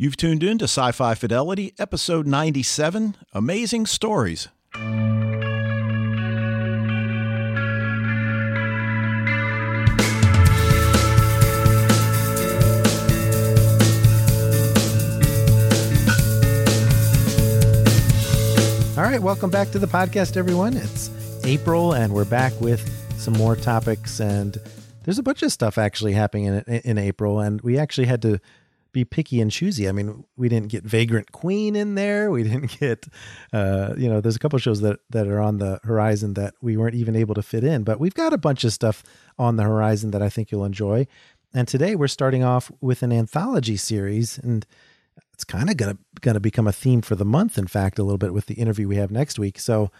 You've tuned in to Sci Fi Fidelity, episode 97 Amazing Stories. All right, welcome back to the podcast, everyone. It's April, and we're back with some more topics. And there's a bunch of stuff actually happening in, in April, and we actually had to be picky and choosy. I mean, we didn't get Vagrant Queen in there. We didn't get, uh, you know, there's a couple shows that that are on the horizon that we weren't even able to fit in. But we've got a bunch of stuff on the horizon that I think you'll enjoy. And today we're starting off with an anthology series, and it's kind of gonna gonna become a theme for the month. In fact, a little bit with the interview we have next week. So,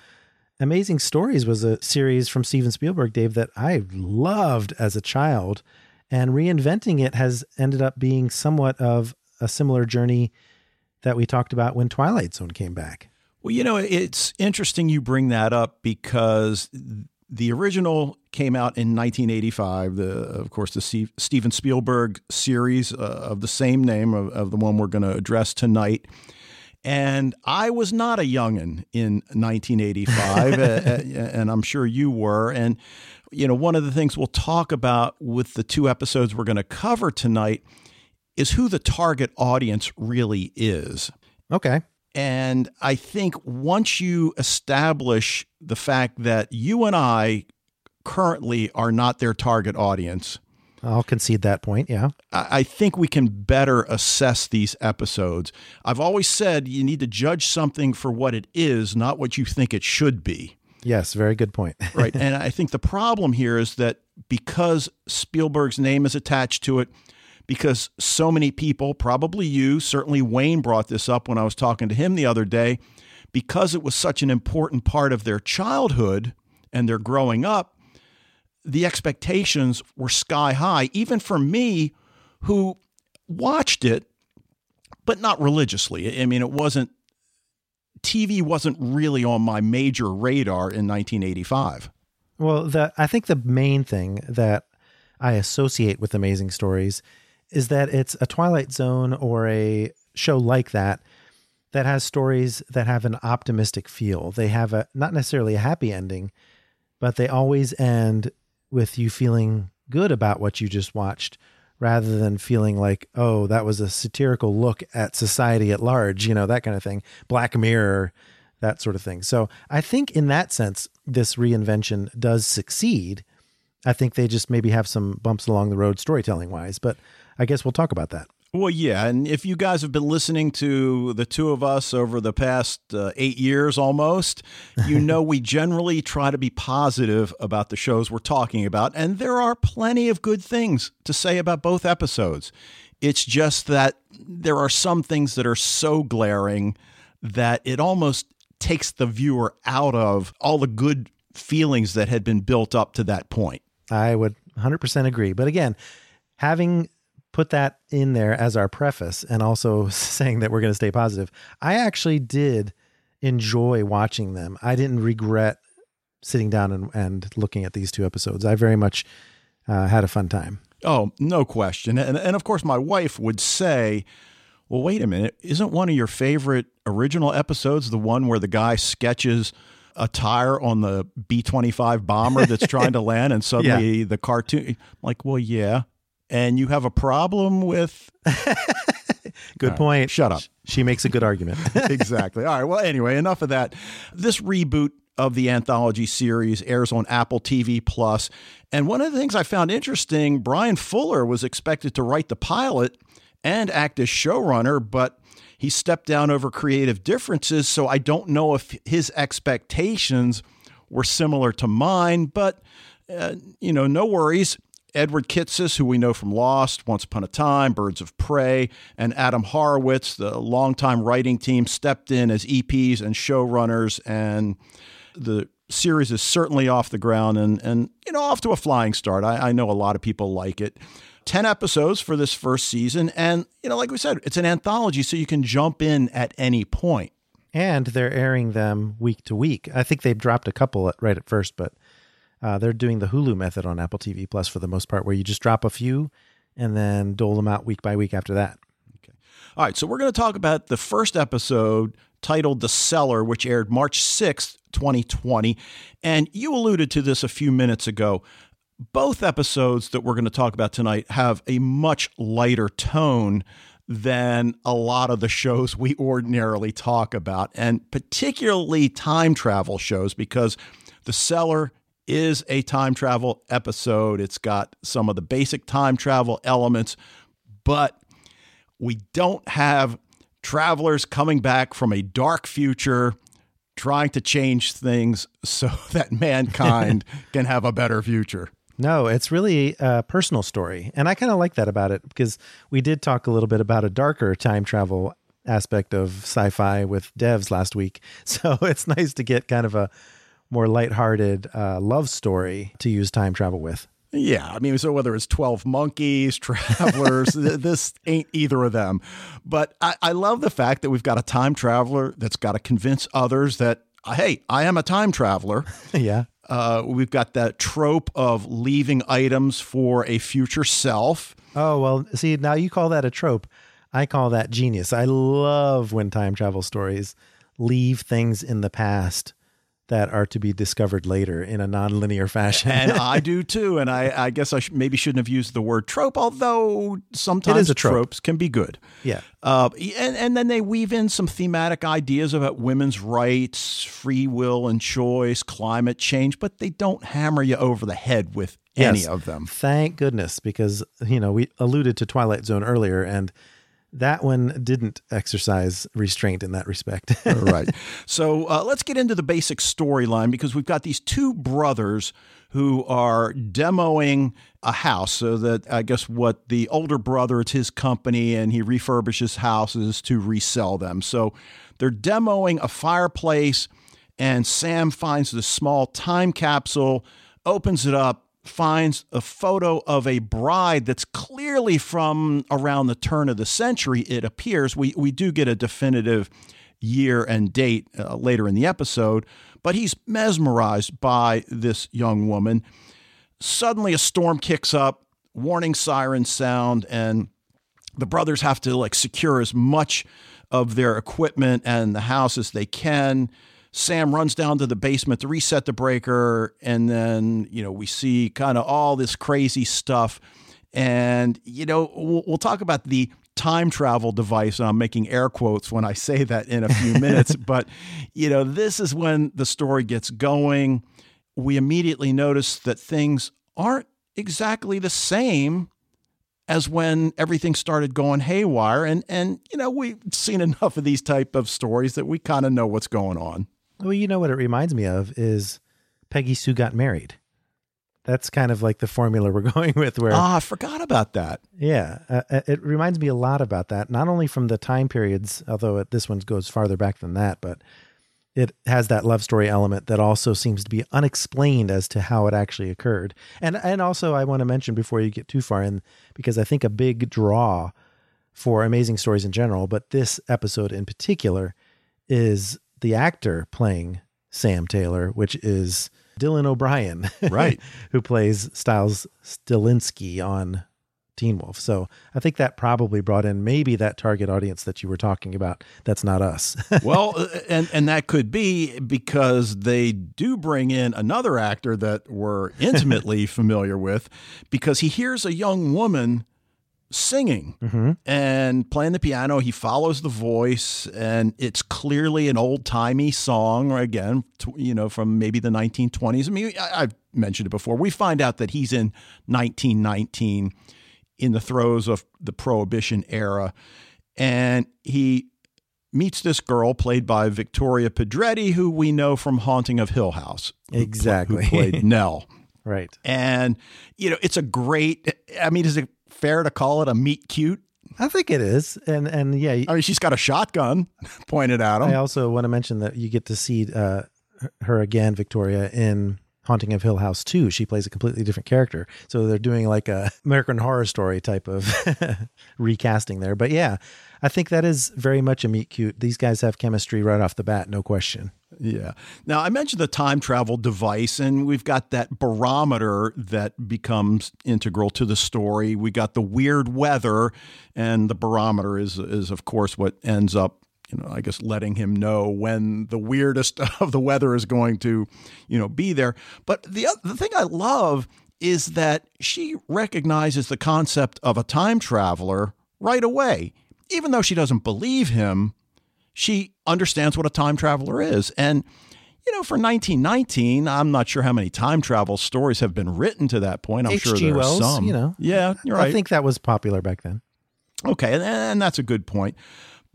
Amazing Stories was a series from Steven Spielberg, Dave, that I loved as a child, and reinventing it has ended up being somewhat of a similar journey that we talked about when Twilight Zone came back. Well, you know, it's interesting you bring that up because the original came out in 1985. The, of course, the Steve, Steven Spielberg series uh, of the same name of, of the one we're going to address tonight. And I was not a youngin in 1985, uh, and I'm sure you were. And you know, one of the things we'll talk about with the two episodes we're going to cover tonight is who the target audience really is. Okay. And I think once you establish the fact that you and I currently are not their target audience, I'll concede that point. Yeah. I think we can better assess these episodes. I've always said you need to judge something for what it is, not what you think it should be. Yes. Very good point. right. And I think the problem here is that because Spielberg's name is attached to it, because so many people, probably you, certainly Wayne brought this up when I was talking to him the other day, because it was such an important part of their childhood and their growing up, the expectations were sky high, even for me who watched it, but not religiously. I mean, it wasn't, TV wasn't really on my major radar in 1985. Well, the I think the main thing that I associate with Amazing Stories is that it's a Twilight Zone or a show like that that has stories that have an optimistic feel. They have a not necessarily a happy ending, but they always end with you feeling good about what you just watched rather than feeling like, oh, that was a satirical look at society at large, you know, that kind of thing. Black Mirror, that sort of thing. So I think in that sense, this reinvention does succeed. I think they just maybe have some bumps along the road storytelling wise, but I guess we'll talk about that. Well, yeah. And if you guys have been listening to the two of us over the past uh, eight years almost, you know we generally try to be positive about the shows we're talking about. And there are plenty of good things to say about both episodes. It's just that there are some things that are so glaring that it almost takes the viewer out of all the good feelings that had been built up to that point. I would 100% agree. But again, having put that in there as our preface and also saying that we're going to stay positive, I actually did enjoy watching them. I didn't regret sitting down and, and looking at these two episodes. I very much uh, had a fun time. Oh, no question. And, and of course, my wife would say, well, wait a minute. Isn't one of your favorite original episodes the one where the guy sketches a tire on the B 25 bomber that's trying to land and suddenly the cartoon? I'm like, well, yeah. And you have a problem with Good point. shut up. She makes a good argument. exactly. All right. Well, anyway, enough of that. This reboot of the anthology series airs on Apple TV Plus. And one of the things I found interesting, Bryan Fuller was expected to write the pilot and act as showrunner, but he stepped down over creative differences. So I don't know if his expectations were similar to mine, but uh, you know, no worries. Edward Kitsis, who we know from Lost, Once Upon a Time, Birds of Prey, and Adam Horowitz, the longtime writing team, stepped in as EPs and showrunners, and the series is certainly off the ground and and you know off to a flying start. I, I know a lot of people like it. 10 episodes for this first season. And, you know, like we said, it's an anthology, so you can jump in at any point. and they're airing them week to week. I think they've dropped a couple at, right at first, but uh, they're doing the Hulu method on Apple TV Plus for the most part, where you just drop a few and then dole them out week by week after that. All right, so we're going to talk about the first episode titled The Cellar, which aired March 6th, 2020. And you alluded to this a few minutes ago. Both episodes that we're going to talk about tonight have a much lighter tone than a lot of the shows we ordinarily talk about, and particularly time travel shows, because The Cellar is a time travel episode. It's got some of the basic time travel elements, but we don't have travelers coming back from a dark future trying to change things so that mankind can have a better future. No, it's really a personal story. And I kind of like that about it because we did talk a little bit about a darker time travel aspect of sci fi with devs last week. So it's nice to get kind of a more lighthearted uh, love story to use time travel with. Yeah, I mean, so whether it's 12 monkeys, travelers, th- this ain't either of them. But I, I love the fact that we've got a time traveler that's got to convince others that, hey, I am a time traveler. yeah. Uh, we've got that trope of leaving items for a future self. Oh, well, see, now you call that a trope. I call that genius. I love when time travel stories leave things in the past that are to be discovered later in a nonlinear fashion. and I do too. And I, I guess I sh- maybe shouldn't have used the word trope, although sometimes trope. tropes can be good. yeah. Uh, and, and then they weave in some thematic ideas about women's rights, free will and choice, climate change, but they don't hammer you over the head with any of them. Thank goodness, because you know we alluded to Twilight Zone earlier, and that one didn't exercise restraint in that respect. right. So uh, let's get into the basic storyline because we've got these two brothers who are demoing a house. So that I guess what the older brother, it's his company, and he refurbishes houses to resell them. So they're demoing a fireplace, and Sam finds this small time capsule, opens it up. Finds a photo of a bride that's clearly from around the turn of the century. It appears we we do get a definitive year and date uh, later in the episode, but he's mesmerized by this young woman. Suddenly, a storm kicks up, warning sirens sound, and the brothers have to like secure as much of their equipment and the house as they can. Sam runs down to the basement to reset the breaker, and then you know we see kind of all this crazy stuff. And you know we'll, we'll talk about the time travel device. And I'm making air quotes when I say that in a few minutes, but you know this is when the story gets going. We immediately notice that things aren't exactly the same as when everything started going haywire and and you know we've seen enough of these type of stories that we kind of know what's going on well, you know what it reminds me of is Peggy Sue got married. That's kind of like the formula we're going with. Where ah i forgot about that Yeah, uh, uh, it reminds me a lot about that. Not only from the time periods, although it, this one goes farther back than that, but it has that love story element that also seems to be unexplained as to how it actually occurred. And and also, I want to mention before you get too far in, because I think a big draw for amazing stories in general, but this episode in particular, is the actor playing Sam Taylor, which is Dylan O'Brien, Right. who plays Stiles Stilinski on Teen Wolf. So I think that probably brought in maybe that target audience that you were talking about. That's not us. well uh, and and that could be because they do bring in another actor that we're intimately familiar with because he hears a young woman singing Mm-hmm. and playing the piano. He follows the voice, and it's clearly an old timey song, or again, you know, from maybe the 1920s. I mean, I, I've mentioned it before. We find out that he's in 1919 in the throes of the Prohibition era, and he meets this girl played by Victoria Pedretti, who we know from Haunting of Hill House. Exactly. Who played Nell. Right. And, you know, it's a great, I mean, is it fair to call it a meet cute? I think it is. And and yeah, I mean, she's got a shotgun pointed at him. I also want to mention that you get to see uh, her again, Victoria, in Haunting of Hill House 2. She plays a completely different character. So they're doing like a American Horror Story type of recasting there. But yeah, I think that is very much a meet cute. These guys have chemistry right off the bat, no question. Yeah. Now, I mentioned the time travel device, and we've got that barometer that becomes integral to the story. We got the weird weather, and the barometer is, is of course, what ends up, you know, I guess letting him know when the weirdest of the weather is going to, you know, be there. But the, the thing I love is that she recognizes the concept of a time traveler right away. Even though she doesn't believe him, she understands what a time traveler is. And, you know, for 1919, I'm not sure how many time travel stories have been written to that point. I'm sure H.G. there Wells, are some. you know. Yeah, you're right. I think that was popular back then. Okay, and, and that's a good point.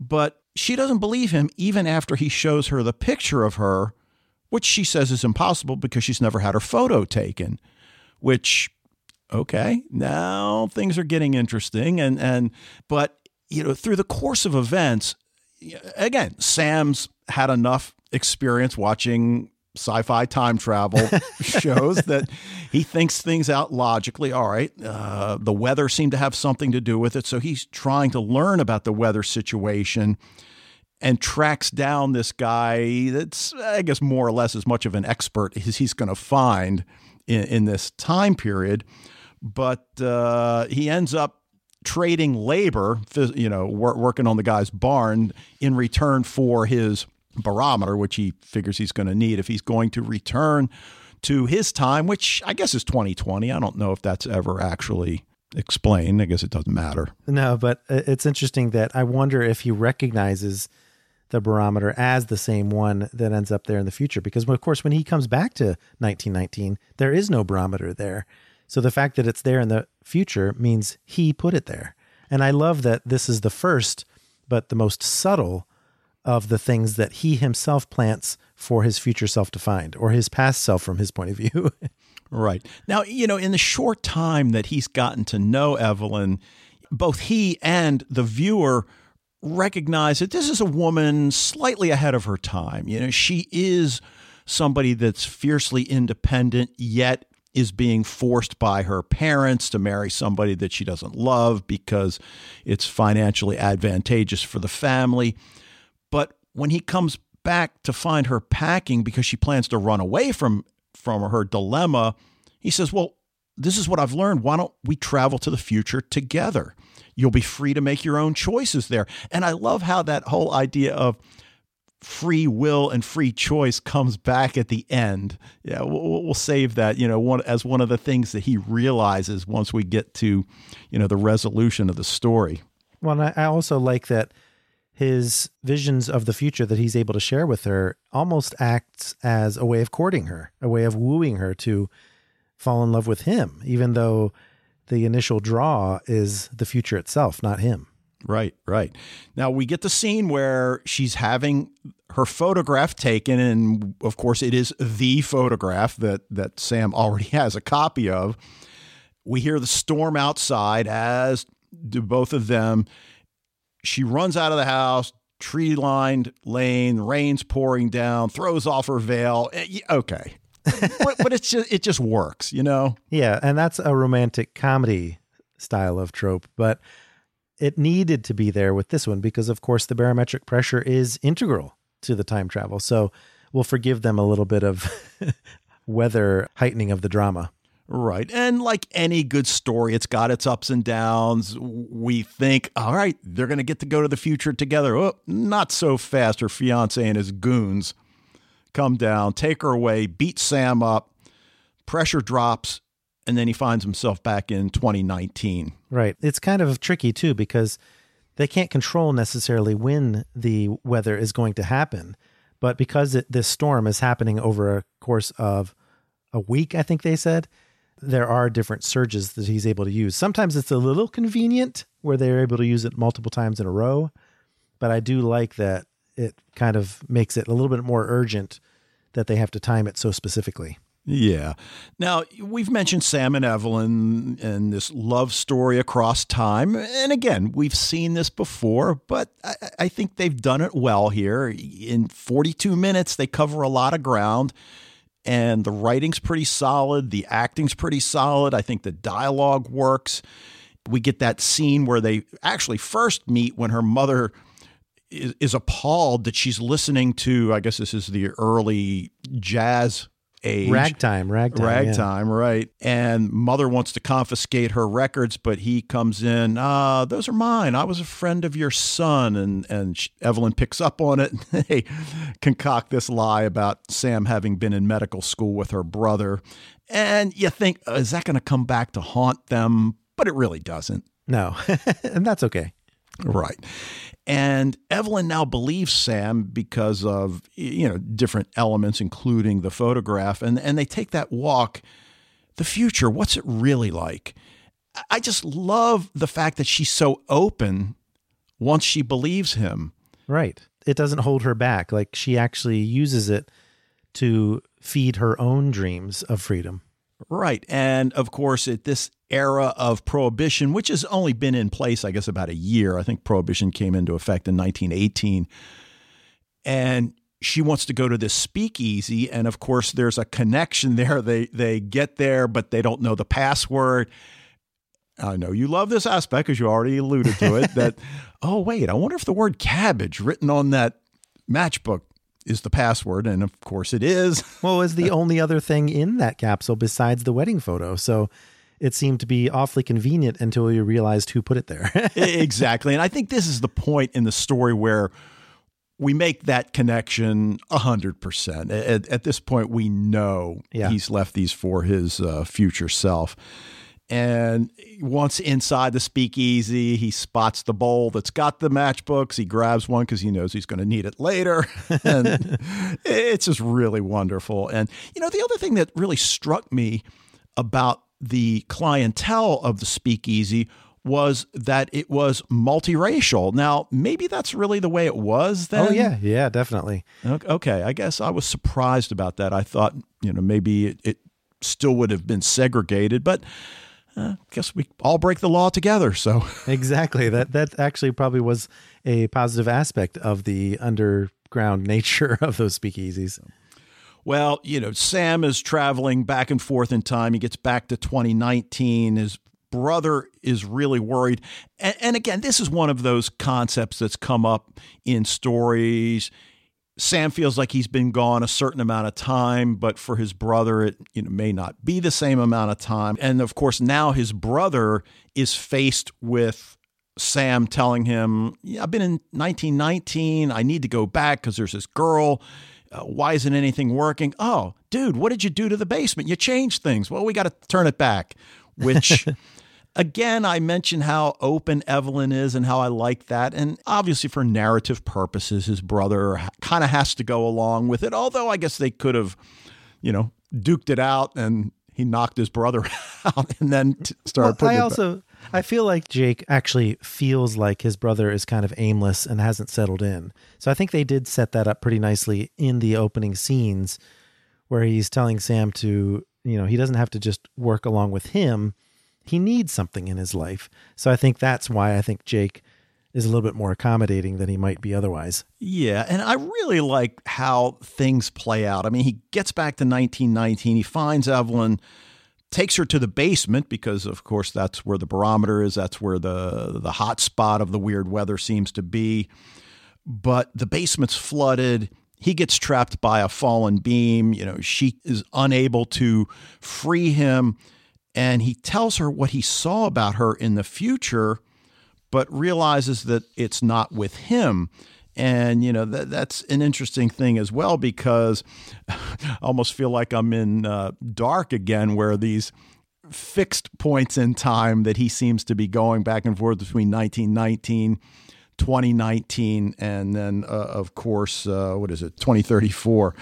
But she doesn't believe him even after he shows her the picture of her, which she says is impossible because she's never had her photo taken. Which, okay, now things are getting interesting. And and but you know, through the course of events, again, Sam's had enough experience watching sci-fi time travel shows that he thinks things out logically. All right, uh, the weather seemed to have something to do with it, so he's trying to learn about the weather situation and tracks down this guy that's, I guess, more or less as much of an expert as he's going to find in, in this time period. But uh, he ends up trading labor, you know, wor- working on the guy's barn in return for his barometer, which he figures he's going to need if he's going to return to his time, which I guess is 2020. I don't know if that's ever actually explained. I guess it doesn't matter. No, but it's interesting that I wonder if he recognizes the barometer as the same one that ends up there in the future. Because, of course, when he comes back to 1919, there is no barometer there. So the fact that it's there in the future means he put it there. And I love that this is the first, but the most subtle of the things that he himself plants for his future self to find or his past self from his point of view. Right. Now, you know, in the short time that he's gotten to know Evelyn, both he and the viewer recognize that this is a woman slightly ahead of her time. You know, she is somebody that's fiercely independent, yet is being forced by her parents to marry somebody that she doesn't love because it's financially advantageous for the family. But when he comes back to find her packing because she plans to run away from from her dilemma, he says, "Well, this is what I've learned. Why don't we travel to the future together? You'll be free to make your own choices there." And I love how that whole idea of free will and free choice comes back at the end. Yeah, we'll, we'll save that, you know, one as one of the things that he realizes once we get to, you know, the resolution of the story. Well, I also like that his visions of the future that he's able to share with her almost acts as a way of courting her, a way of wooing her to fall in love with him, even though the initial draw is the future itself, not him. Right, right. Now we get the scene where she's having her photograph taken, and of course, it is the photograph that that Sam already has a copy of. We hear the storm outside, as do both of them. She runs out of the house, tree lined lane, rain's pouring down, throws off her veil. Eh, Okay, but, but it's just it just works, you know. Yeah, and that's a romantic comedy style of trope, but it needed to be there with this one because, of course, the barometric pressure is integral to the time travel. So we'll forgive them a little bit of weather heightening of the drama. Right. And like any good story, it's got its ups and downs. We think, all right, they're going to get to go to the future together. Oh, not so fast. Her fiance and his goons come down, take her away, beat Sam up, pressure drops, and then he finds himself back in 2019. Right. It's kind of tricky too because they can't control necessarily when the weather is going to happen. But because it, this storm is happening over a course of a week, I think they said, there are different surges that he's able to use. Sometimes it's a little convenient where they're able to use it multiple times in a row. But I do like that it kind of makes it a little bit more urgent that they have to time it so specifically. Yeah. Now, we've mentioned Sam and Evelyn and this love story across time. And again, we've seen this before, but I, I, think they've done it well here. In 42 minutes, they cover a lot of ground, and the writing's pretty solid. The acting's pretty solid. I think the dialogue works. We get that scene where they actually first meet when her mother is, is appalled that she's listening to, I guess this is the early jazz age. Ragtime, ragtime. Ragtime, yeah. right. And mother wants to confiscate her records, but he comes in, ah, those are mine. I was a friend of your son. And, and Evelyn picks up on it. And they concoct this lie about Sam having been in medical school with her brother. And you think, oh, is that going to come back to haunt them? But it really doesn't. No. and that's okay. Right. And Evelyn now believes Sam because of you know different elements, including the photograph, and and they take that walk. The future, what's it really like? I just love the fact that she's so open once she believes him. Right. It doesn't hold her back. Like she actually uses it to feed her own dreams of freedom. Right. And of course, at this era of prohibition, which has only been in place, I guess, about a year, I think prohibition came into effect in 1918. And she wants to go to this speakeasy. And of course, there's a connection there. They, they get there, but they don't know the password. I know you love this aspect because you already alluded to it that, oh, wait, I wonder if the word cabbage written on that matchbook is the password, and of course it is. well, it was the only other thing in that capsule besides the wedding photo. So it seemed to be awfully convenient until you realized who put it there. exactly. And I think this is the point in the story where we make that connection 100%. At, at this point, we know yeah. he's left these for his uh, future self. And once inside the speakeasy, he spots the bowl that's got the matchbooks. He grabs one because he knows he's going to need it later. and it's just really wonderful. And, you know, the other thing that really struck me about the clientele of the speakeasy was that it was multiracial. Now, maybe that's really the way it was then. Oh yeah, yeah, definitely. Okay, I guess I was surprised about that. I thought, you know, maybe it, it still would have been segregated, but uh, guess we all break the law together. So exactly that that actually probably was a positive aspect of the underground nature of those speakeasies. Well, you know, Sam is traveling back and forth in time. He gets back to 2019. His brother is really worried. And, and again, this is one of those concepts that's come up in stories Sam feels like he's been gone a certain amount of time, but for his brother, it you know, may not be the same amount of time. And of course, now his brother is faced with Sam telling him, yeah, I've been in 1919. I need to go back because there's this girl. Uh, why isn't anything working? Oh, dude, what did you do to the basement? You changed things. Well, we got to turn it back, which Again, I mentioned how open Evelyn is and how I like that. And obviously, for narrative purposes, his brother kind of has to go along with it. Although I guess they could have, you know, duked it out and he knocked his brother out and then t- started well, I also back. I feel like Jake actually feels like his brother is kind of aimless and hasn't settled in. So I think they did set that up pretty nicely in the opening scenes where he's telling Sam to, you know, he doesn't have to just work along with him he needs something in his life. So I think that's why I think Jake is a little bit more accommodating than he might be otherwise. Yeah, and I really like how things play out. I mean, he gets back to 1919, he finds Evelyn, takes her to the basement because of course that's where the barometer is, that's where the the hot spot of the weird weather seems to be. But the basement's flooded. He gets trapped by a fallen beam, you know, she is unable to free him and he tells her what he saw about her in the future, but realizes that it's not with him. And, you know, that, that's an interesting thing as well because I almost feel like I'm in uh, dark again, where these fixed points in time that he seems to be going back and forth between 1919, 2019, and then, uh, of course, uh, what is it, 2034.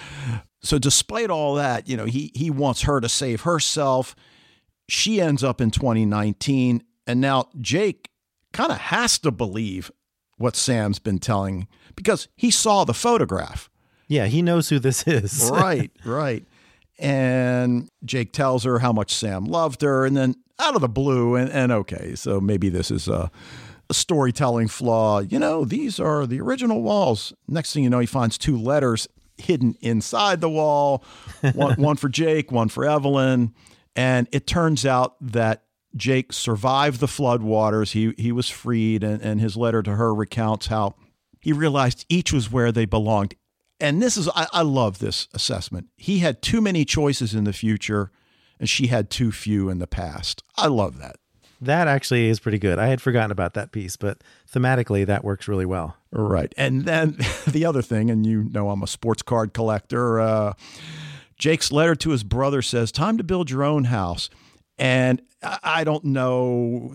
So, despite all that, you know, he, he wants her to save herself. She ends up in 2019. And now Jake kind of has to believe what Sam's been telling because he saw the photograph. Yeah, he knows who this is. right, right. And Jake tells her how much Sam loved her, and then out of the blue, and, and okay, so maybe this is a, a storytelling flaw. You know, these are the original walls. Next thing you know, he finds two letters hidden inside the wall one, one for Jake, one for Evelyn. And it turns out that Jake survived the floodwaters. He, he was freed, and, and his letter to her recounts how he realized each was where they belonged and this is I, I, love this assessment. He had too many choices in the future, and she had too few in the past. I love that. That actually is pretty good. I had forgotten about that piece, but thematically that works really well. Right. And then the other thing, and you know I'm a sports card collector. Uh, Jake's letter to his brother says, "Time to build your own house." And I don't know,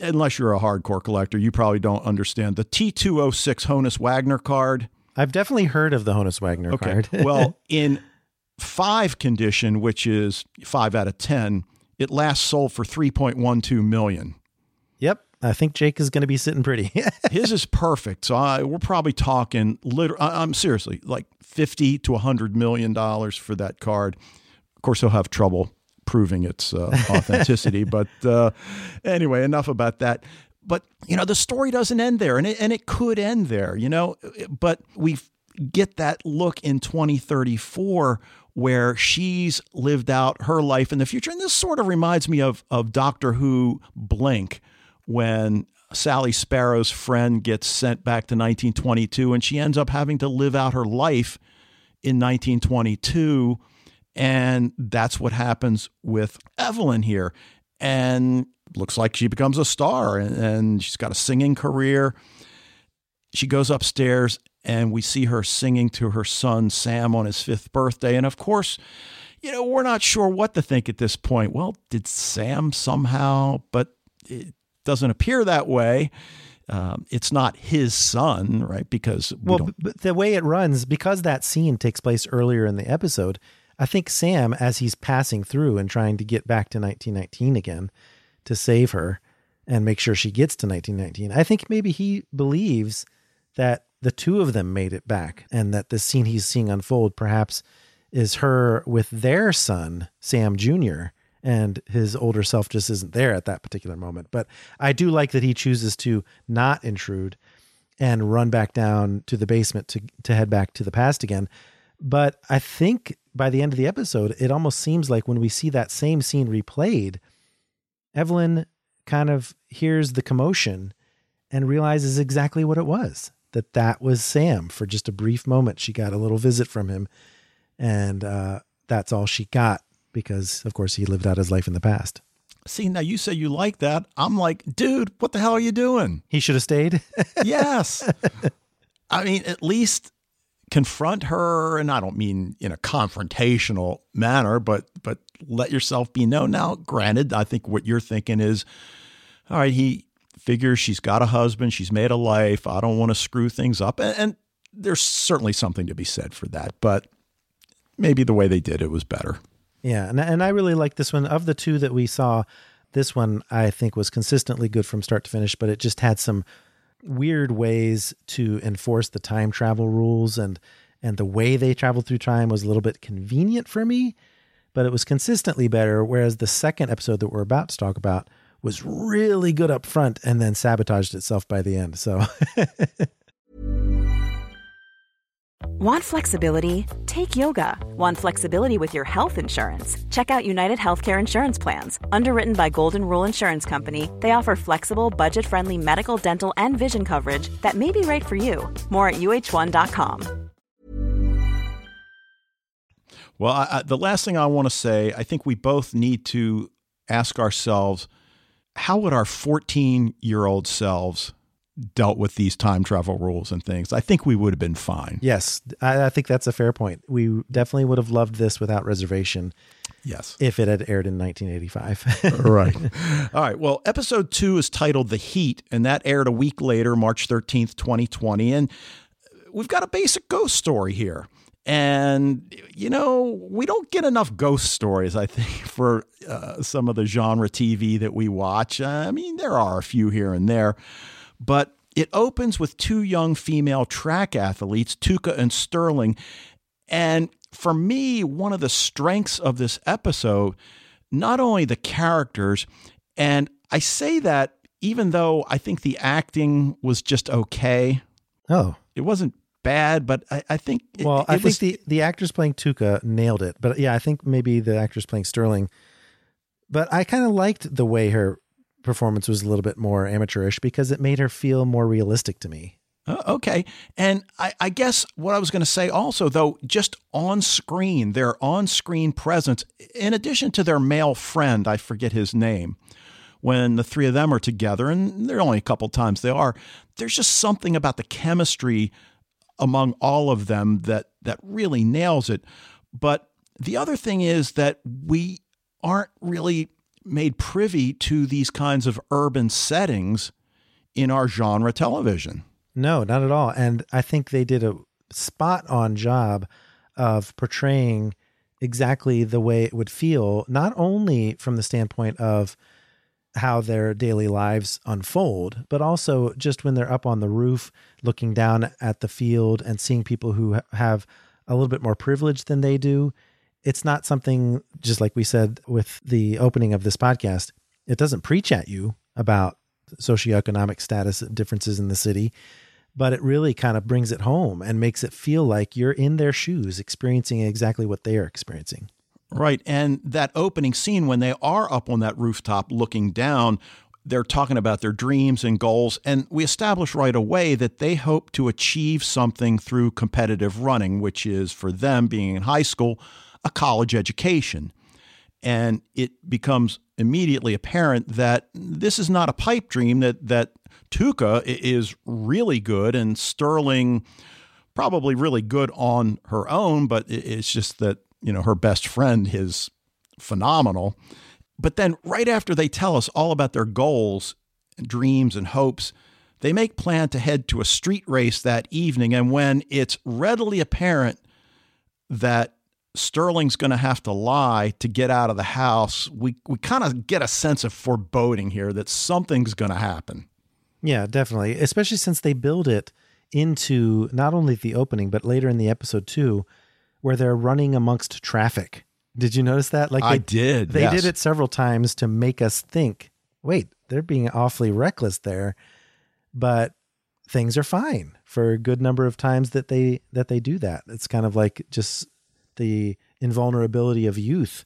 unless you're a hardcore collector, you probably don't understand the T206 Honus Wagner card I've definitely heard of the Honus Wagner okay. card. well, in five condition, which is five out of 10, it last sold for 3.12 million. Yep. I think Jake is going to be sitting pretty. His is perfect. So I, we're probably talking, literally, I'm seriously like 50 to 100 million dollars for that card. Of course, he'll have trouble proving its uh, authenticity. but uh, anyway, enough about that but you know the story doesn't end there and it, and it could end there you know but we get that look in 2034 where she's lived out her life in the future and this sort of reminds me of of Doctor Who Blink when Sally Sparrow's friend gets sent back to 1922 and she ends up having to live out her life in 1922 and that's what happens with Evelyn here and looks like she becomes a star and, and she's got a singing career. She goes upstairs and we see her singing to her son Sam on his fifth birthday. And of course, you know, we're not sure what to think at this point. Well, did Sam somehow, but it doesn't appear that way. Um, it's not his son, right? Because we well, but the way it runs, because that scene takes place earlier in the episode, I think Sam, as he's passing through and trying to get back to 1919 again, to save her and make sure she gets to 1919. I think maybe he believes that the two of them made it back and that the scene he's seeing unfold perhaps is her with their son, Sam Jr., and his older self just isn't there at that particular moment. But I do like that he chooses to not intrude and run back down to the basement to to head back to the past again. But I think by the end of the episode, it almost seems like when we see that same scene replayed, Evelyn kind of hears the commotion and realizes exactly what it was that that was Sam for just a brief moment. She got a little visit from him, and uh, that's all she got because, of course, he lived out his life in the past. See, now you say you like that. I'm like, dude, what the hell are you doing? He should have stayed. yes. I mean, at least confront her and I don't mean in a confrontational manner but but let yourself be known. Now granted I think what you're thinking is all right he figures she's got a husband she's made a life I don't want to screw things up and, and there's certainly something to be said for that but maybe the way they did it was better. Yeah and and I really like this one. Of the two that we saw this one I think was consistently good from start to finish but it just had some weird ways to enforce the time travel rules and and the way they traveled through time was a little bit convenient for me, but it was consistently better. Whereas the second episode that we're about to talk about was really good up front and then sabotaged itself by the end. So Want flexibility? Take yoga. Want flexibility with your health insurance? Check out United Healthcare Insurance Plans. Underwritten by Golden Rule Insurance Company, they offer flexible, budget friendly medical, dental, and vision coverage that may be right for you. More at uhone.com. Well, I, I, the last thing I want to say, I think we both need to ask ourselves how would our 14 year old selves dealt with these time travel rules and things, I think we would have been fine. Yes, I, I think that's a fair point. We definitely would have loved this without reservation. Yes. if it had aired in 1985. right. All right. Well, episode two is titled The Heat, and that aired a week later, March 13th, 2020. And we've got a basic ghost story here. And, you know, we don't get enough ghost stories, I think, for uh, some of the genre TV that we watch. I mean, there are a few here and there, but it opens with two young female track athletes, Tuca and Sterling. And for me, one of the strengths of this episode, not only the characters, and I say that even though I think the acting was just okay. oh, It wasn't bad, but I, I think it- well, I it think the, the actress playing Tuca nailed it. But yeah, I think maybe the actors playing Sterling. But I kind of liked the way her performance was a little bit more amateurish because it made her feel more realistic to me. Uh, okay. And I, I guess what I was going to say also, though, just on screen, their on screen presence, in addition to their male friend, I forget his name, when the three of them are together, and there are only a couple times they are, there's just something about the chemistry among all of them that, that really nails it. But the other thing is that we aren't really made privy to these kinds of urban settings in our genre television. No, not at all. And I think they did a spot on job of portraying exactly the way it would feel, not only from the standpoint of how their daily lives unfold, but also just when they're up on the roof looking down at the field and seeing people who have a little bit more privilege than they do. It's not something, just like we said with the opening of this podcast, it doesn't preach at you about socioeconomic status differences in the city but it really kind of brings it home and makes it feel like you're in their shoes experiencing exactly what they are experiencing. Right. And that opening scene when they are up on that rooftop looking down, they're talking about their dreams and goals. And we establish right away that they hope to achieve something through competitive running, which is for them being in high school, a college education. And it becomes immediately apparent that this is not a pipe dream, that, that Tuca is really good and Sterling probably really good on her own, but it's just that, you know, her best friend is phenomenal. But then right after they tell us all about their goals, dreams, and hopes, they make plan to head to a street race that evening. And when it's readily apparent that Sterling's going to have to lie to get out of the house, we, we kind of get a sense of foreboding here that something's going to happen. Yeah, definitely. Especially since they build it into not only the opening, but later in the episode too, where they're running amongst traffic. Did you notice that? Like I they, did, They yes. did it several times to make us think, wait, they're being awfully reckless there. But things are fine for a good number of times that they that they do that. It's kind of like just the invulnerability of youth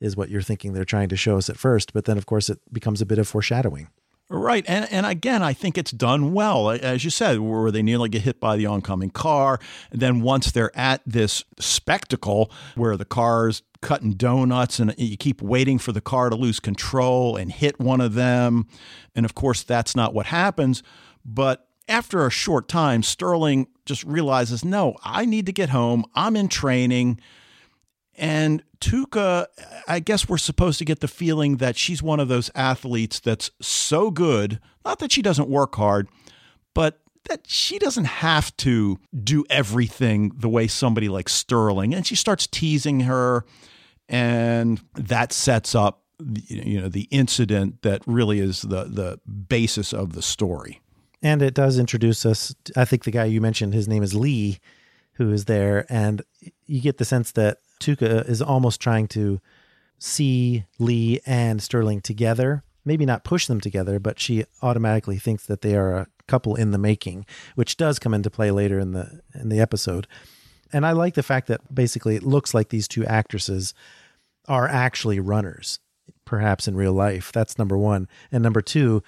is what you're thinking they're trying to show us at first, but then of course it becomes a bit of foreshadowing. Right. And and again, I think it's done well. As you said, where they nearly get hit by the oncoming car. And then once they're at this spectacle where the car's cutting donuts and you keep waiting for the car to lose control and hit one of them. And of course, that's not what happens. But after a short time, Sterling just realizes, no, I need to get home. I'm in training. And Tuca, I guess we're supposed to get the feeling that she's one of those athletes that's so good, not that she doesn't work hard, but that she doesn't have to do everything the way somebody like Sterling. And she starts teasing her, and that sets up you know the incident that really is the the basis of the story. And it does introduce us. I think the guy you mentioned, his name is Lee, who is there, and you get the sense that Tuca is almost trying to see Lee and Sterling together. Maybe not push them together, but she automatically thinks that they are a couple in the making, which does come into play later in the in the episode. And I like the fact that basically it looks like these two actresses are actually runners, perhaps in real life. That's number one. And number two,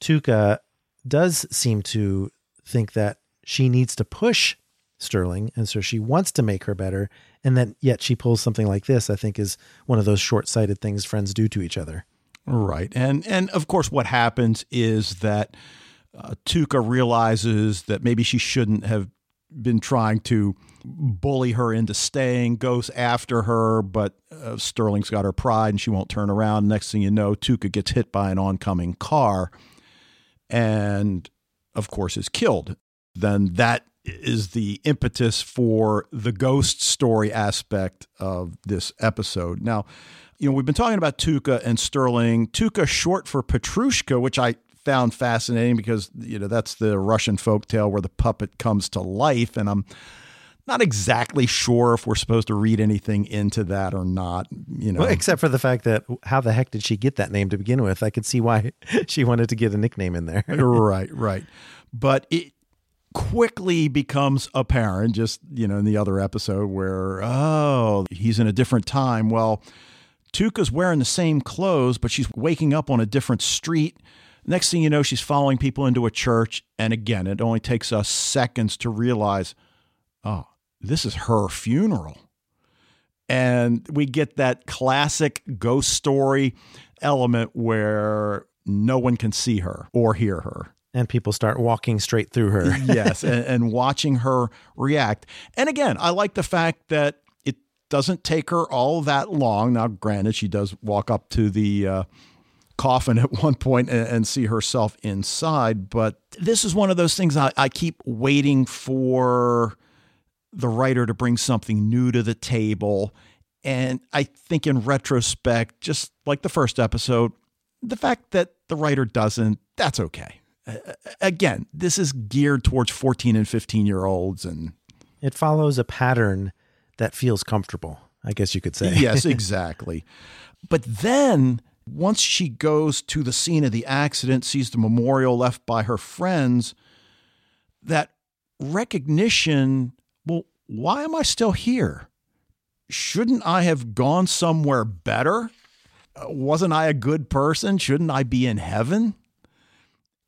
Tuca does seem to think that she needs to push Sterling, and so she wants to make her better, and then yet she pulls something like this. I think is one of those short-sighted things friends do to each other. Right, and and of course, what happens is that uh, Tuca realizes that maybe she shouldn't have been trying to bully her into staying, goes after her, but uh, Sterling's got her pride and she won't turn around. Next thing you know, Tuca gets hit by an oncoming car and, of course, is killed. Then that is the impetus for the ghost story aspect of this episode. Now, you know, we've been talking about Tuca and Sterling. Tuca, short for Petrushka, which I found fascinating because, you know, that's the Russian folk tale where the puppet comes to life. And I'm not exactly sure if we're supposed to read anything into that or not, you know. Well, except for the fact that how the heck did she get that name to begin with? I could see why she wanted to get a nickname in there. right, right. But it quickly becomes apparent, just, you know, in the other episode where, oh, he's in a different time. Well, Tuca's wearing the same clothes, but she's waking up on a different street. Next thing you know, she's following people into a church. And again, it only takes us seconds to realize, oh, this is her funeral. And we get that classic ghost story element where no one can see her or hear her. And people start walking straight through her. yes, and, and watching her react. And again, I like the fact that it doesn't take her all that long. Now, granted, she does walk up to the uh, coffin at one point and, and, see herself inside, but this is one of those things I, I keep waiting for the writer to bring something new to the table. And I think in retrospect, just like the first episode, the fact that the writer doesn't, that's okay again, this is geared towards 14 and 15 year olds and it follows a pattern that feels comfortable, I guess you could say. yes, exactly. But then once she goes to the scene of the accident, sees the memorial left by her friends, that recognition, why am I still here? Shouldn't I have gone somewhere better? Wasn't I a good person? Shouldn't I be in heaven?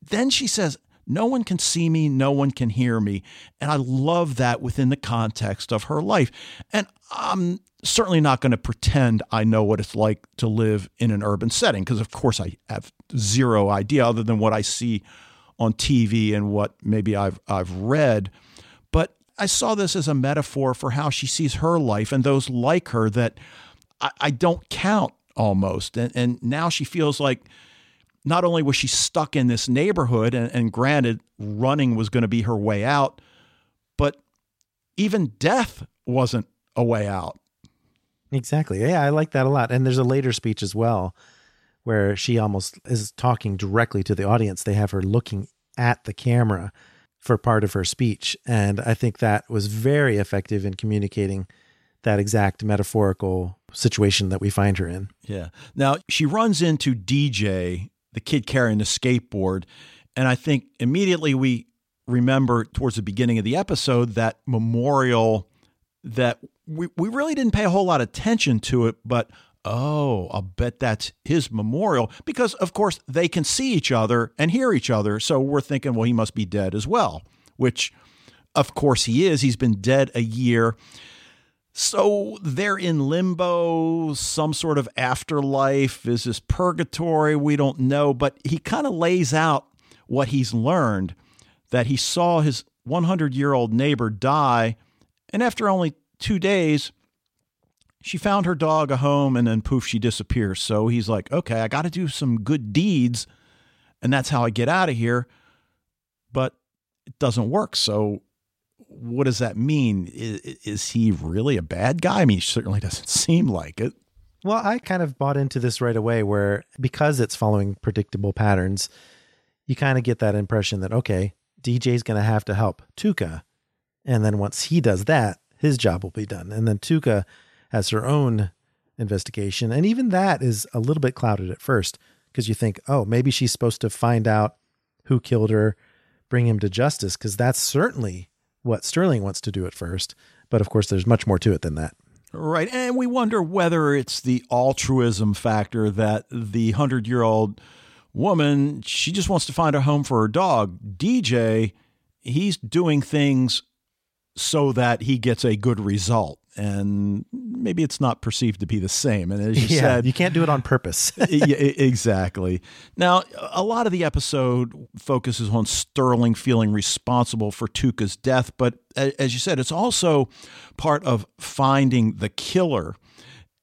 Then she says, No one can see me, no one can hear me. And I love that within the context of her life. And I'm certainly not going to pretend I know what it's like to live in an urban setting, because of course I have zero idea other than what I see on TV and what maybe I've I've read. I saw this as a metaphor for how she sees her life and those like her that I, I don't count almost. And and now she feels like not only was she stuck in this neighborhood, and, and granted, running was going to be her way out, but even death wasn't a way out. Exactly. Yeah, I like that a lot. And there's a later speech as well where she almost is talking directly to the audience. They have her looking at the camera for part of her speech. And I think that was very effective in communicating that exact metaphorical situation that we find her in. Yeah. Now, she runs into DJ the kid carrying the skateboard. And I think immediately we remember towards the beginning of the episode that memorial that we, we really didn't pay a whole lot of attention to it, but oh, I'll bet that's his memorial because, of course, they can see each other and hear each other. So we're thinking, well, he must be dead as well, which, of course, he is. He's been dead a year. So they're in limbo, some sort of afterlife. Is this purgatory? We don't know. But he kind of lays out what he's learned that he saw his 100 year old neighbor die. And after only two days, she found her dog a home and then poof, she disappears. So he's like, okay, I got to do some good deeds. And that's how I get out of here. But it doesn't work. So what does that mean? Is, is, he really a bad guy? I mean, he certainly doesn't seem like it. Well, I kind of bought into this right away where because it's following predictable patterns, you kind of get that impression that, okay, DJ's going to have to help Tuca. And then once he does that, his job will be done. And then Tuca has her own investigation. And even that is a little bit clouded at first because you think, oh, maybe she's supposed to find out who killed her, bring him to justice, because that's certainly what Sterling wants to do at first. But of course, there's much more to it than that. Right. And we wonder whether it's the altruism factor that the 100 year old woman, she just wants to find a home for her dog. DJ, he's doing things so that he gets a good result. And maybe it's not perceived to be the same. And as you yeah, said, you can't do it on purpose. yeah, exactly. Now, a lot of the episode focuses on Sterling feeling responsible for Tuca's death, but as you said, it's also part of finding the killer.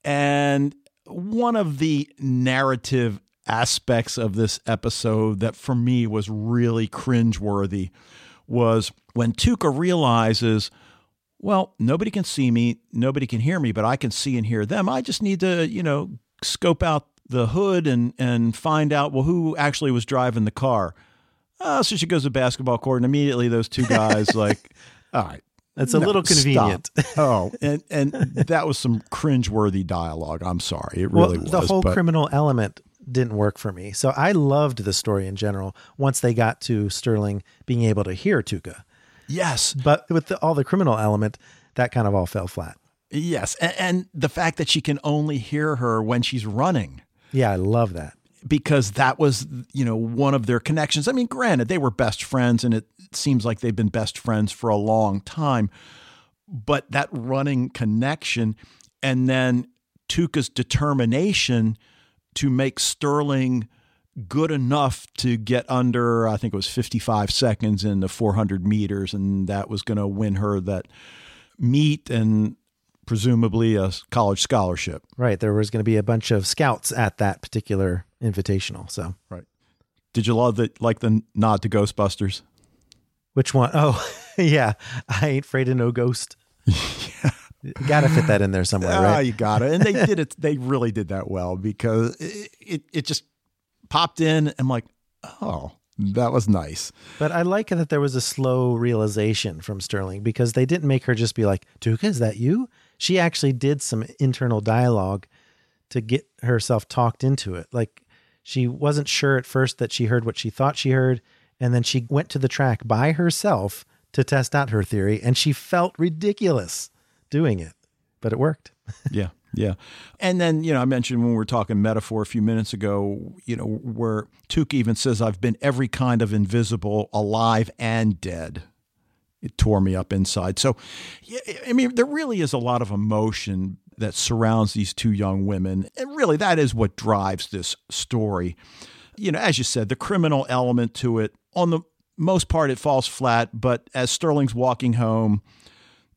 And one of the narrative aspects of this episode that for me was really cringeworthy was when Tuca realizes, well, nobody can see me, nobody can hear me, but I can see and hear them. I just need to, you know, scope out the hood and and find out well who actually was driving the car. Oh, so she goes to basketball court, and immediately those two guys like, all right, That's a no, little convenient. stop. oh, and and that was some cringeworthy dialogue. I'm sorry, it really well, was. the whole but- criminal element didn't work for me. So I loved the story in general once they got to Sterling being able to hear Tuca. Yes, But with the, all the criminal element, that kind of all fell flat. yes, and, and the fact that she can only hear her when she's running. Yeah, I love that. because that was you know one of their connections. I mean, granted, they were best friends, and it seems like they've been best friends for a long time. But that running connection, and then Tuca's determination to make Sterling good enough to get under, I think it was 55 seconds in the 400 meters, and that was going to win her that meet and presumably a college scholarship. Right. There was going to be a bunch of scouts at that particular invitational. So right. Did you love that, like the nod to Ghostbusters? which one? Oh, yeah. I ain't afraid of no ghost. Yeah. Got to fit that in there somewhere, Ah, right? you got it. And they did it. They really did that well because it, it, it just popped in. I'm like, oh, that was nice. But I like that there was a slow realization from Sterling because they didn't make her just be like, Tuca, is that you? She actually did some internal dialogue to get herself talked into it. Like she wasn't sure at first that she heard what she thought she heard. And then she went to the track by herself to test out her theory. And she felt ridiculous doing it, but it worked. Yeah. Yeah. And then, you know, I mentioned when we were talking metaphor a few minutes ago, you know, where Tuca even says, I've been every kind of invisible, alive and dead. It tore me up inside. So, I mean, there really is a lot of emotion that surrounds these two young women. And really, that is what drives this story. You know, as you said, the criminal element to it, on the most part, it falls flat. But as Sterling's walking home,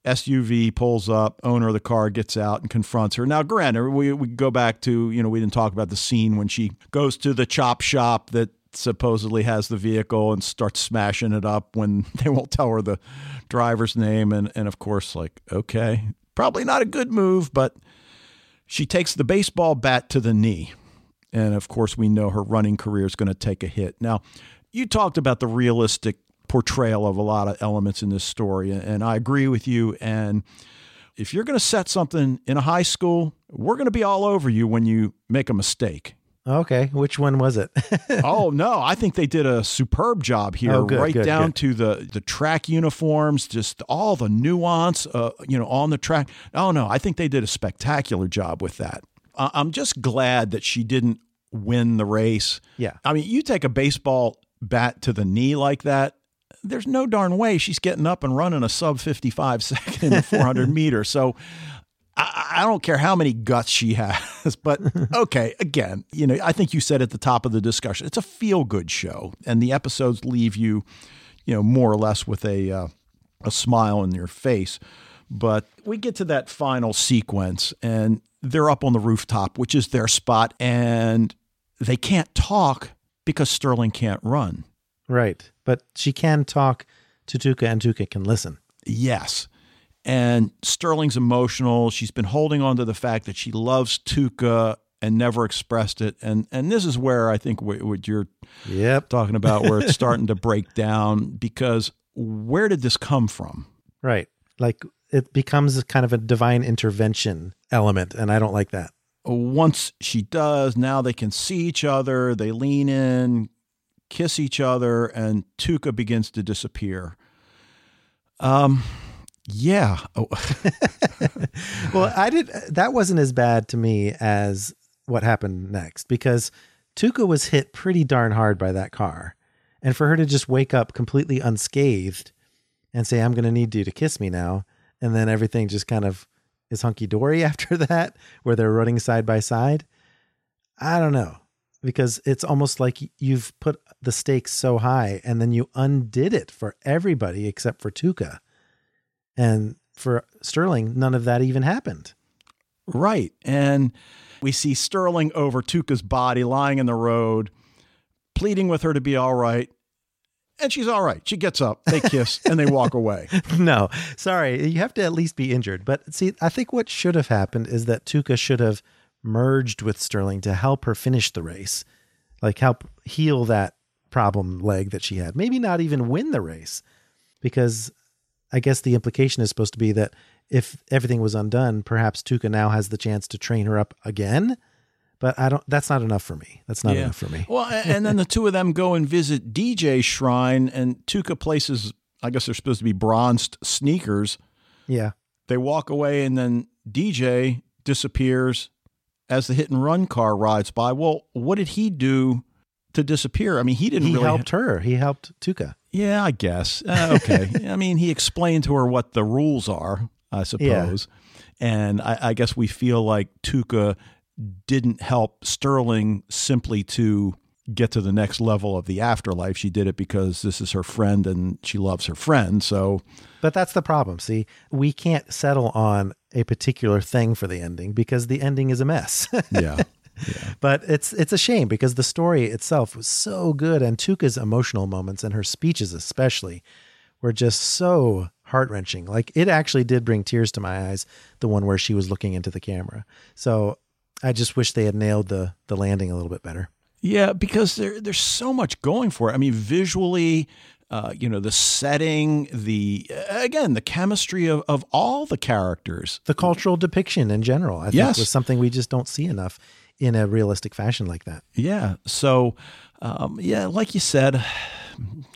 SUV pulls up, owner of the car gets out and confronts her. Now, granted, we, we go back to, you know, we didn't talk about the scene when she goes to the chop shop that supposedly has the vehicle and starts smashing it up when they won't tell her the driver's name. And, and of course, like, okay, probably not a good move, but she takes the baseball bat to the knee. And of course, we know her running career is going to take a hit. Now, you talked about the realistic portrayal of a lot of elements in this story, and I agree with you. And if you're going to set something in a high school, we're going to be all over you when you make a mistake. Okay. Which one was it? oh no, I think they did a superb job here, Oh, good, right good, down good. to the the track uniforms, just all the nuance, uh, you know, on the track. Oh no, I think they did a spectacular job with that. I'm just glad that she didn't win the race. Yeah. I mean, you take a baseball bat to the knee like that. There's no darn way she's getting up and running a sub 55 second in the 400 meter. So I, I don't care how many guts she has, but okay, again, you know, I think you said at the top of the discussion, it's a feel good show, and the episodes leave you, you know, more or less with a uh, a smile on your face. But we get to that final sequence, and they're up on the rooftop, which is their spot, and they can't talk because Sterling can't run. Right. But she can talk to Tuca and Tuca can listen. Yes. And Sterling's emotional. She's been holding on to the fact that she loves Tuca and never expressed it. And and this is where I think what, you're Yep. talking about, where it's starting to break down. Because where did this come from? Right. Like it becomes a kind of a divine intervention element. And I don't like that. Once she does, now they can see each other. They lean in, kiss each other, and Tuca begins to disappear. Um, yeah. Oh, Well, I did. That wasn't as bad to me as what happened next because Tuca was hit pretty darn hard by that car. And for her to just wake up completely unscathed and say, I'm going to need you to kiss me now. And then everything just kind of is hunky dory after that, where they're running side by side. I don't know because it's almost like you've put the stakes so high and then you undid it for everybody except for Tuca. And for Sterling, none of that even happened. Right. And we see Sterling over Tuca's body lying in the road, pleading with her to be all right. And she's all right. She gets up, they kiss, and they walk away. No, sorry. You have to at least be injured. But see, I think what should have happened is that Tuca should have merged with Sterling to help her finish the race, like help heal that problem leg that she had. Maybe not even win the race, because I guess the implication is supposed to be that if everything was undone, perhaps Tuca now has the chance to train her up again. But I don't. That's not enough for me. That's not Yeah. enough for me. Well, and then the two of them go and visit DJ's shrine, and Tuca places, I guess they're supposed to be bronzed sneakers. Yeah. They walk away, and then DJ disappears as the hit and run car rides by. Well, what did he do to disappear? I mean, he didn't He really helped her. He helped Tuca. Yeah, I guess. Uh, okay. I mean, he explained to her what the rules are, I suppose. And I, I guess we feel like Tuca didn't help Sterling simply to get to the next level of the afterlife. She did it because this is her friend and she loves her friend. So, But that's the problem. See, we can't settle on a particular thing for the ending because the ending is a mess. yeah. but it's it's a shame because the story itself was so good and Tuca's emotional moments and her speeches especially were just so heart-wrenching. Like it actually did bring tears to my eyes, the one where she was looking into the camera. So I just wish they had nailed the the landing a little bit better. Yeah, because there there's so much going for it. I mean, visually, uh, you know, the setting, the again, the chemistry of, of all the characters. The cultural depiction in general, I think Yes. was something we just don't see enough in a realistic fashion like that. Yeah. So, um, yeah, like you said,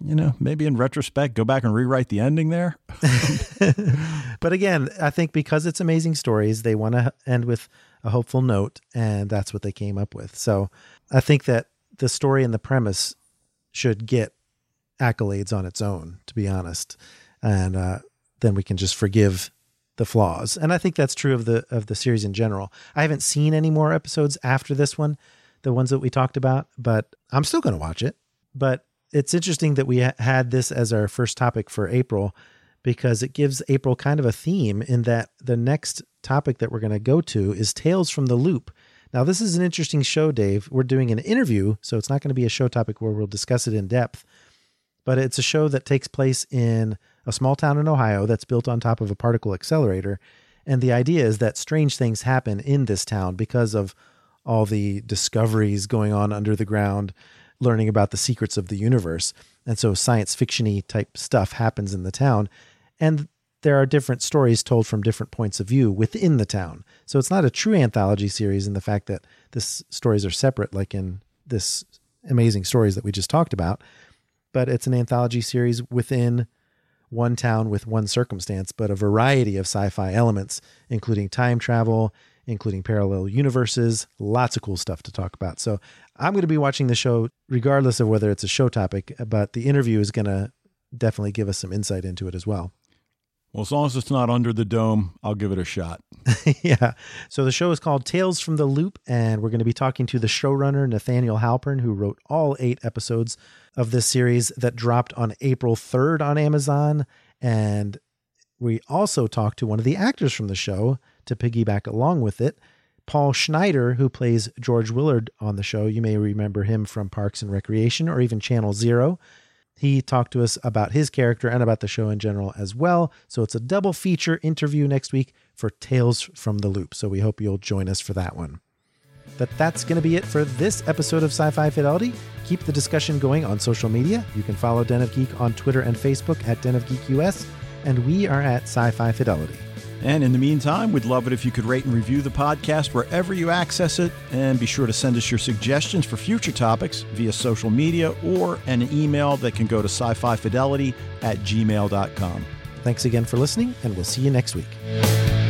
you know, maybe in retrospect, go back and rewrite the ending there. But again, I think because it's amazing stories, they want to end with a hopeful note, and that's what they came up with. So I think that the story and the premise should get accolades on its own, to be honest, and uh, then we can just forgive the flaws. And I think that's true of the of the series in general. I haven't seen any more episodes after this one, the ones that we talked about, but I'm still going to watch it. But it's interesting that we ha- had this as our first topic for April because it gives April kind of a theme in that the next topic that we're going to go to is Tales from the Loop. Now, this is an interesting show, Dave. We're doing an interview, so it's not going to be a show topic where we'll discuss it in depth, but it's a show that takes place in a small town in Ohio that's built on top of a particle accelerator. And the idea is that strange things happen in this town because of all the discoveries going on under the ground, learning about the secrets of the universe. And so science fictiony type stuff happens in the town. And there are different stories told from different points of view within the town. So it's not a true anthology series in the fact that the stories are separate, like in this amazing stories that we just talked about, but it's an anthology series within one town with one circumstance, but a variety of sci fi elements, including time travel, including parallel universes, lots of cool stuff to talk about. So I'm going to be watching the show regardless of whether it's a show topic, but the interview is going to definitely give us some insight into it as well. Well, as long as it's not under the dome, I'll give it a shot. yeah. So the show is called Tales from the Loop, and we're going to be talking to the showrunner, Nathaniel Halpern, who wrote all eight episodes of this series that dropped on April 3rd on Amazon. And we also talked to one of the actors from the show to piggyback along with it. Paul Schneider, who plays George Willard on the show. You may remember him from Parks and Recreation or even Channel Zero. He talked to us about his character and about the show in general as well. So it's a double feature interview next week for Tales from the Loop. So we hope you'll join us for that one. But that's going to be it for this episode of Sci Fi Fidelity. Keep the discussion going on social media. You can follow Den of Geek on Twitter and Facebook at Den of Geek US, and we are at Sci Fi Fidelity. And in the meantime, we'd love it if you could rate and review the podcast wherever you access it. And be sure to send us your suggestions for future topics via social media or an email that can go to sci fi fidelity at gmail.com. Thanks again for listening, and we'll see you next week.